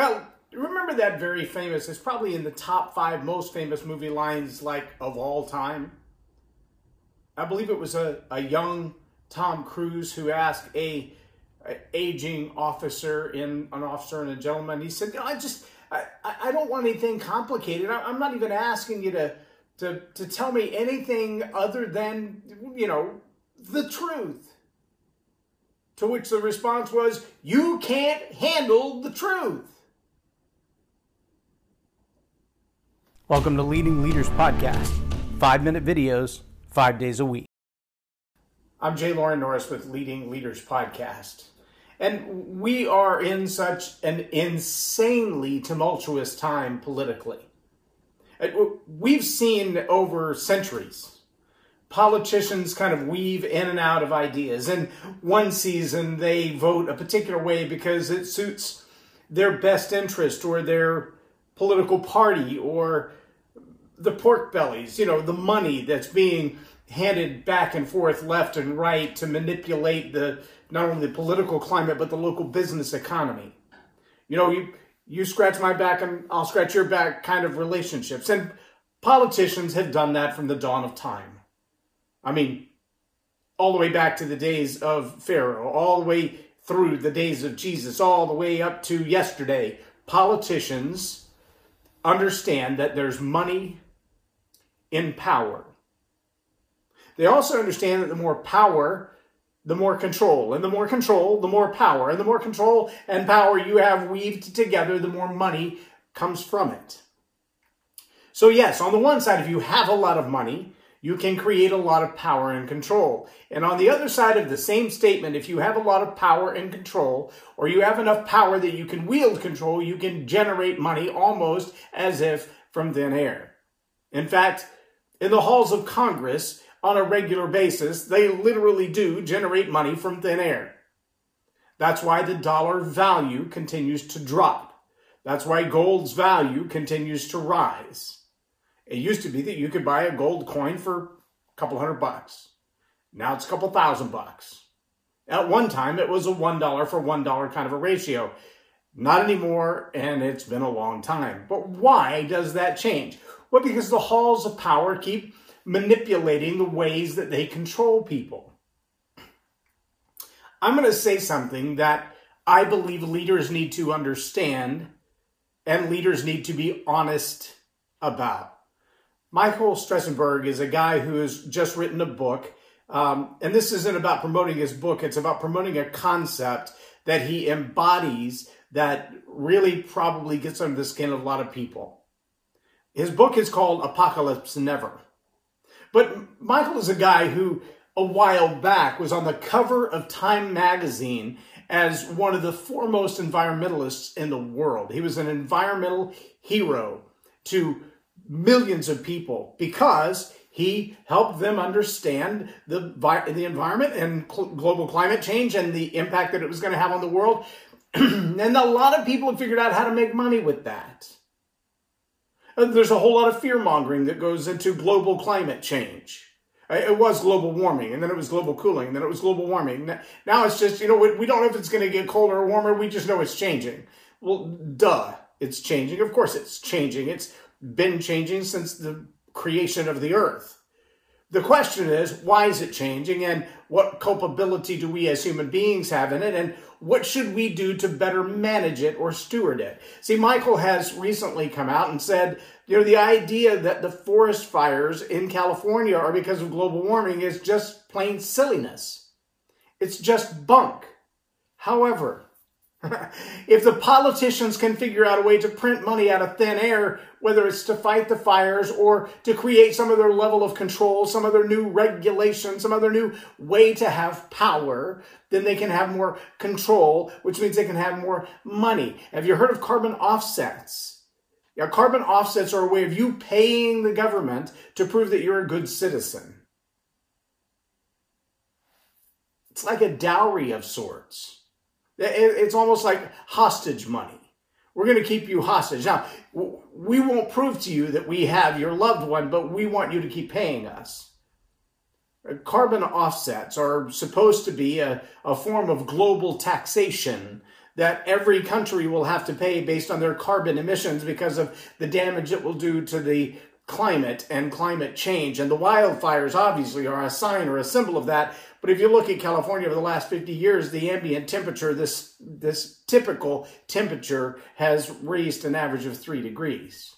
Well, remember that very famous, it's probably in the top five most famous movie lines like of all time. I believe it was a, a young Tom Cruise who asked a, a aging officer in an officer and a gentleman. He said, I just I, I don't want anything complicated. I, I'm not even asking you to to to tell me anything other than you know the truth. To which the response was, You can't handle the truth. Welcome to Leading Leaders Podcast. Five minute videos, five days a week. I'm Jay Loren Norris with Leading Leaders Podcast. And we are in such an insanely tumultuous time politically. We've seen over centuries politicians kind of weave in and out of ideas. And one season they vote a particular way because it suits their best interest or their political party or the pork bellies, you know, the money that's being handed back and forth left and right to manipulate the not only the political climate but the local business economy. You know, you you scratch my back and I'll scratch your back kind of relationships. And politicians have done that from the dawn of time. I mean, all the way back to the days of Pharaoh, all the way through the days of Jesus, all the way up to yesterday. Politicians understand that there's money in power. They also understand that the more power, the more control. And the more control, the more power. And the more control and power you have weaved together, the more money comes from it. So, yes, on the one side, if you have a lot of money, you can create a lot of power and control. And on the other side of the same statement, if you have a lot of power and control, or you have enough power that you can wield control, you can generate money almost as if from thin air. In fact, in the halls of Congress, on a regular basis, they literally do generate money from thin air. That's why the dollar value continues to drop. That's why gold's value continues to rise. It used to be that you could buy a gold coin for a couple hundred bucks. Now it's a couple thousand bucks. At one time, it was a $1 for $1 kind of a ratio. Not anymore, and it's been a long time. But why does that change? Well, because the halls of power keep manipulating the ways that they control people. I'm going to say something that I believe leaders need to understand and leaders need to be honest about. Michael Stressenberg is a guy who has just written a book. Um, and this isn't about promoting his book, it's about promoting a concept that he embodies that really probably gets under the skin of a lot of people. His book is called Apocalypse Never. But Michael is a guy who, a while back, was on the cover of Time magazine as one of the foremost environmentalists in the world. He was an environmental hero to millions of people because he helped them understand the, the environment and global climate change and the impact that it was going to have on the world. and a lot of people figured out how to make money with that. And there's a whole lot of fear mongering that goes into global climate change. Uh, it was global warming, and then it was global cooling, and then it was global warming. Now it's just, you know, we don't know if it's going to get colder or warmer. We just know it's changing. Well, duh, it's changing. Of course it's changing. It's been changing since the creation of the earth. The question is, why is it changing and what culpability do we as human beings have in it and what should we do to better manage it or steward it? See, Michael has recently come out and said, you know, the idea that the forest fires in California are because of global warming is just plain silliness. It's just bunk. However, if the politicians can figure out a way to print money out of thin air, whether it's to fight the fires or to create some other level of control, some other new regulation, some other new way to have power, then they can have more control, which means they can have more money. Have you heard of carbon offsets? Yeah, carbon offsets are a way of you paying the government to prove that you're a good citizen. It's like a dowry of sorts. It's almost like hostage money. We're going to keep you hostage. Now, we won't prove to you that we have your loved one, but we want you to keep paying us. Carbon offsets are supposed to be a, a form of global taxation that every country will have to pay based on their carbon emissions because of the damage it will do to the climate and climate change. And the wildfires obviously are a sign or a symbol of that. But if you look at California over the last 50 years, the ambient temperature, this, this typical temperature, has raised an average of three degrees.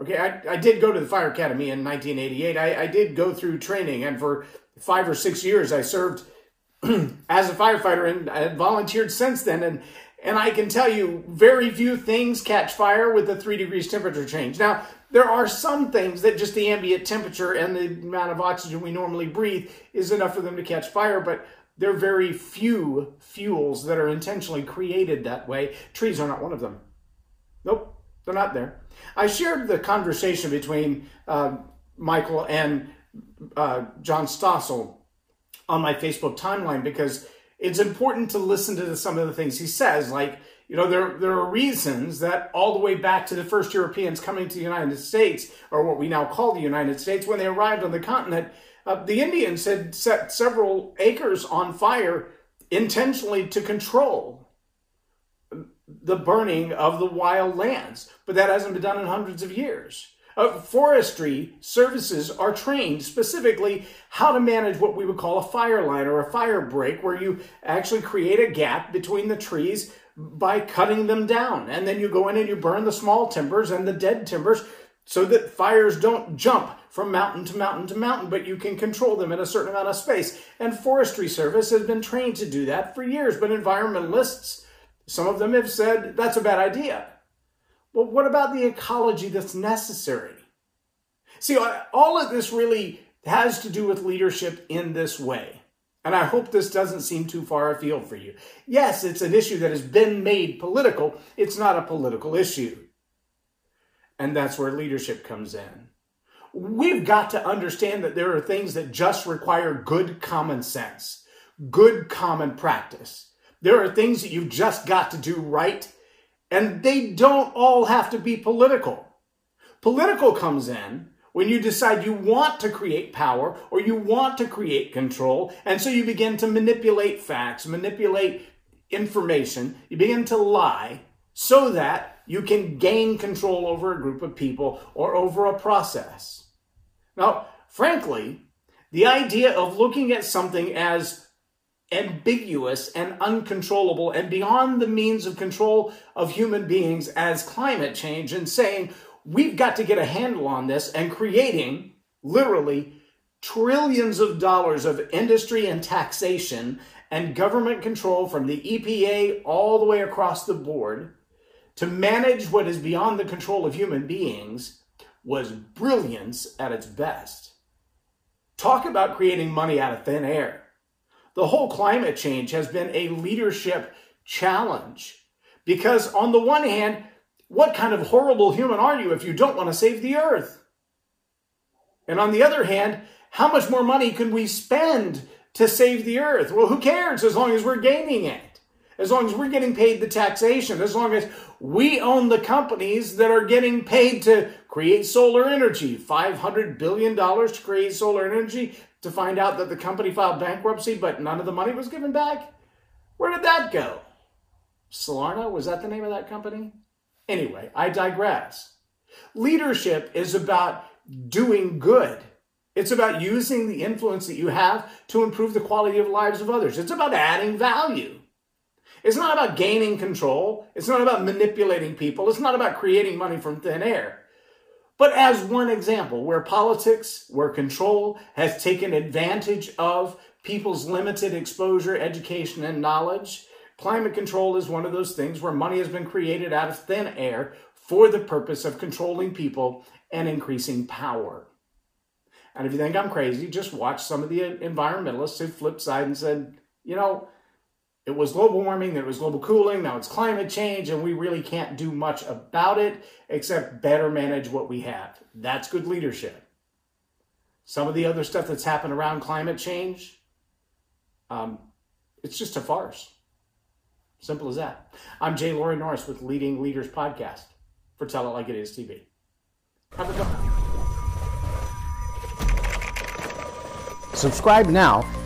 Okay, I, I did go to the Fire Academy in 1988. I, I did go through training, and for five or six years, I served as a firefighter and I volunteered since then. And and I can tell you, very few things catch fire with a three degrees temperature change. Now, there are some things that just the ambient temperature and the amount of oxygen we normally breathe is enough for them to catch fire, but there are very few fuels that are intentionally created that way. Trees are not one of them. Nope, they're not there. I shared the conversation between uh, Michael and uh, John Stossel on my Facebook timeline because it's important to listen to some of the things he says. Like, you know, there, there are reasons that all the way back to the first Europeans coming to the United States, or what we now call the United States, when they arrived on the continent, uh, the Indians had set several acres on fire intentionally to control the burning of the wild lands. But that hasn't been done in hundreds of years. Uh, forestry services are trained specifically how to manage what we would call a fire line or a fire break, where you actually create a gap between the trees by cutting them down. And then you go in and you burn the small timbers and the dead timbers so that fires don't jump from mountain to mountain to mountain, but you can control them in a certain amount of space. And Forestry Service has been trained to do that for years, but environmentalists, some of them have said that's a bad idea. Well, what about the ecology that's necessary? See, all of this really has to do with leadership in this way. And I hope this doesn't seem too far afield for you. Yes, it's an issue that has been made political. It's not a political issue. And that's where leadership comes in. We've got to understand that there are things that just require good common sense, good common practice. There are things that you've just got to do right and they don't all have to be political. Political comes in when you decide you want to create power or you want to create control. And so you begin to manipulate facts, manipulate information. You begin to lie so that you can gain control over a group of people or over a process. Now, frankly, the idea of looking at something as ambiguous and uncontrollable and beyond the means of control of human beings as climate change and saying we've got to get a handle on this and creating literally trillions of dollars of industry and taxation and government control from the EPA all the way across the board to manage what is beyond the control of human beings was brilliance at its best. Talk about creating money out of thin air. The whole climate change has been a leadership challenge. Because on the one hand, what kind of horrible human are you if you don't want to save the earth? And on the other hand, how much more money can we spend to save the earth? Well, who cares as long as we're gaining it? As long as we're getting paid the taxation, as long as we own the companies that are getting paid to create solar energy, $500 billion to create solar energy, to find out that the company filed bankruptcy, but none of the money was given back? Where did that go? Solarna? Was that the name of that company? Anyway, I digress. Leadership is about doing good. It's about using the influence that you have to improve the quality of lives of others. It's about adding value. It's not about gaining control. It's not about manipulating people. It's not about creating money from thin air. But as one example, where politics, where control has taken advantage of people's limited exposure, education, and knowledge, climate control is one of those things where money has been created out of thin air for the purpose of controlling people and increasing power. And if you think I'm crazy, just watch some of the environmentalists who flipped side and said, you know, it was global warming, it was global cooling, now it's climate change, and we really can't do much about it except better manage what we have. That's good leadership. Some of the other stuff that's happened around climate change, um, it's just a farce. Simple as that. I'm Jay Loren Norris with Leading Leaders Podcast for Tell It Like It Is TV. Have a good Subscribe now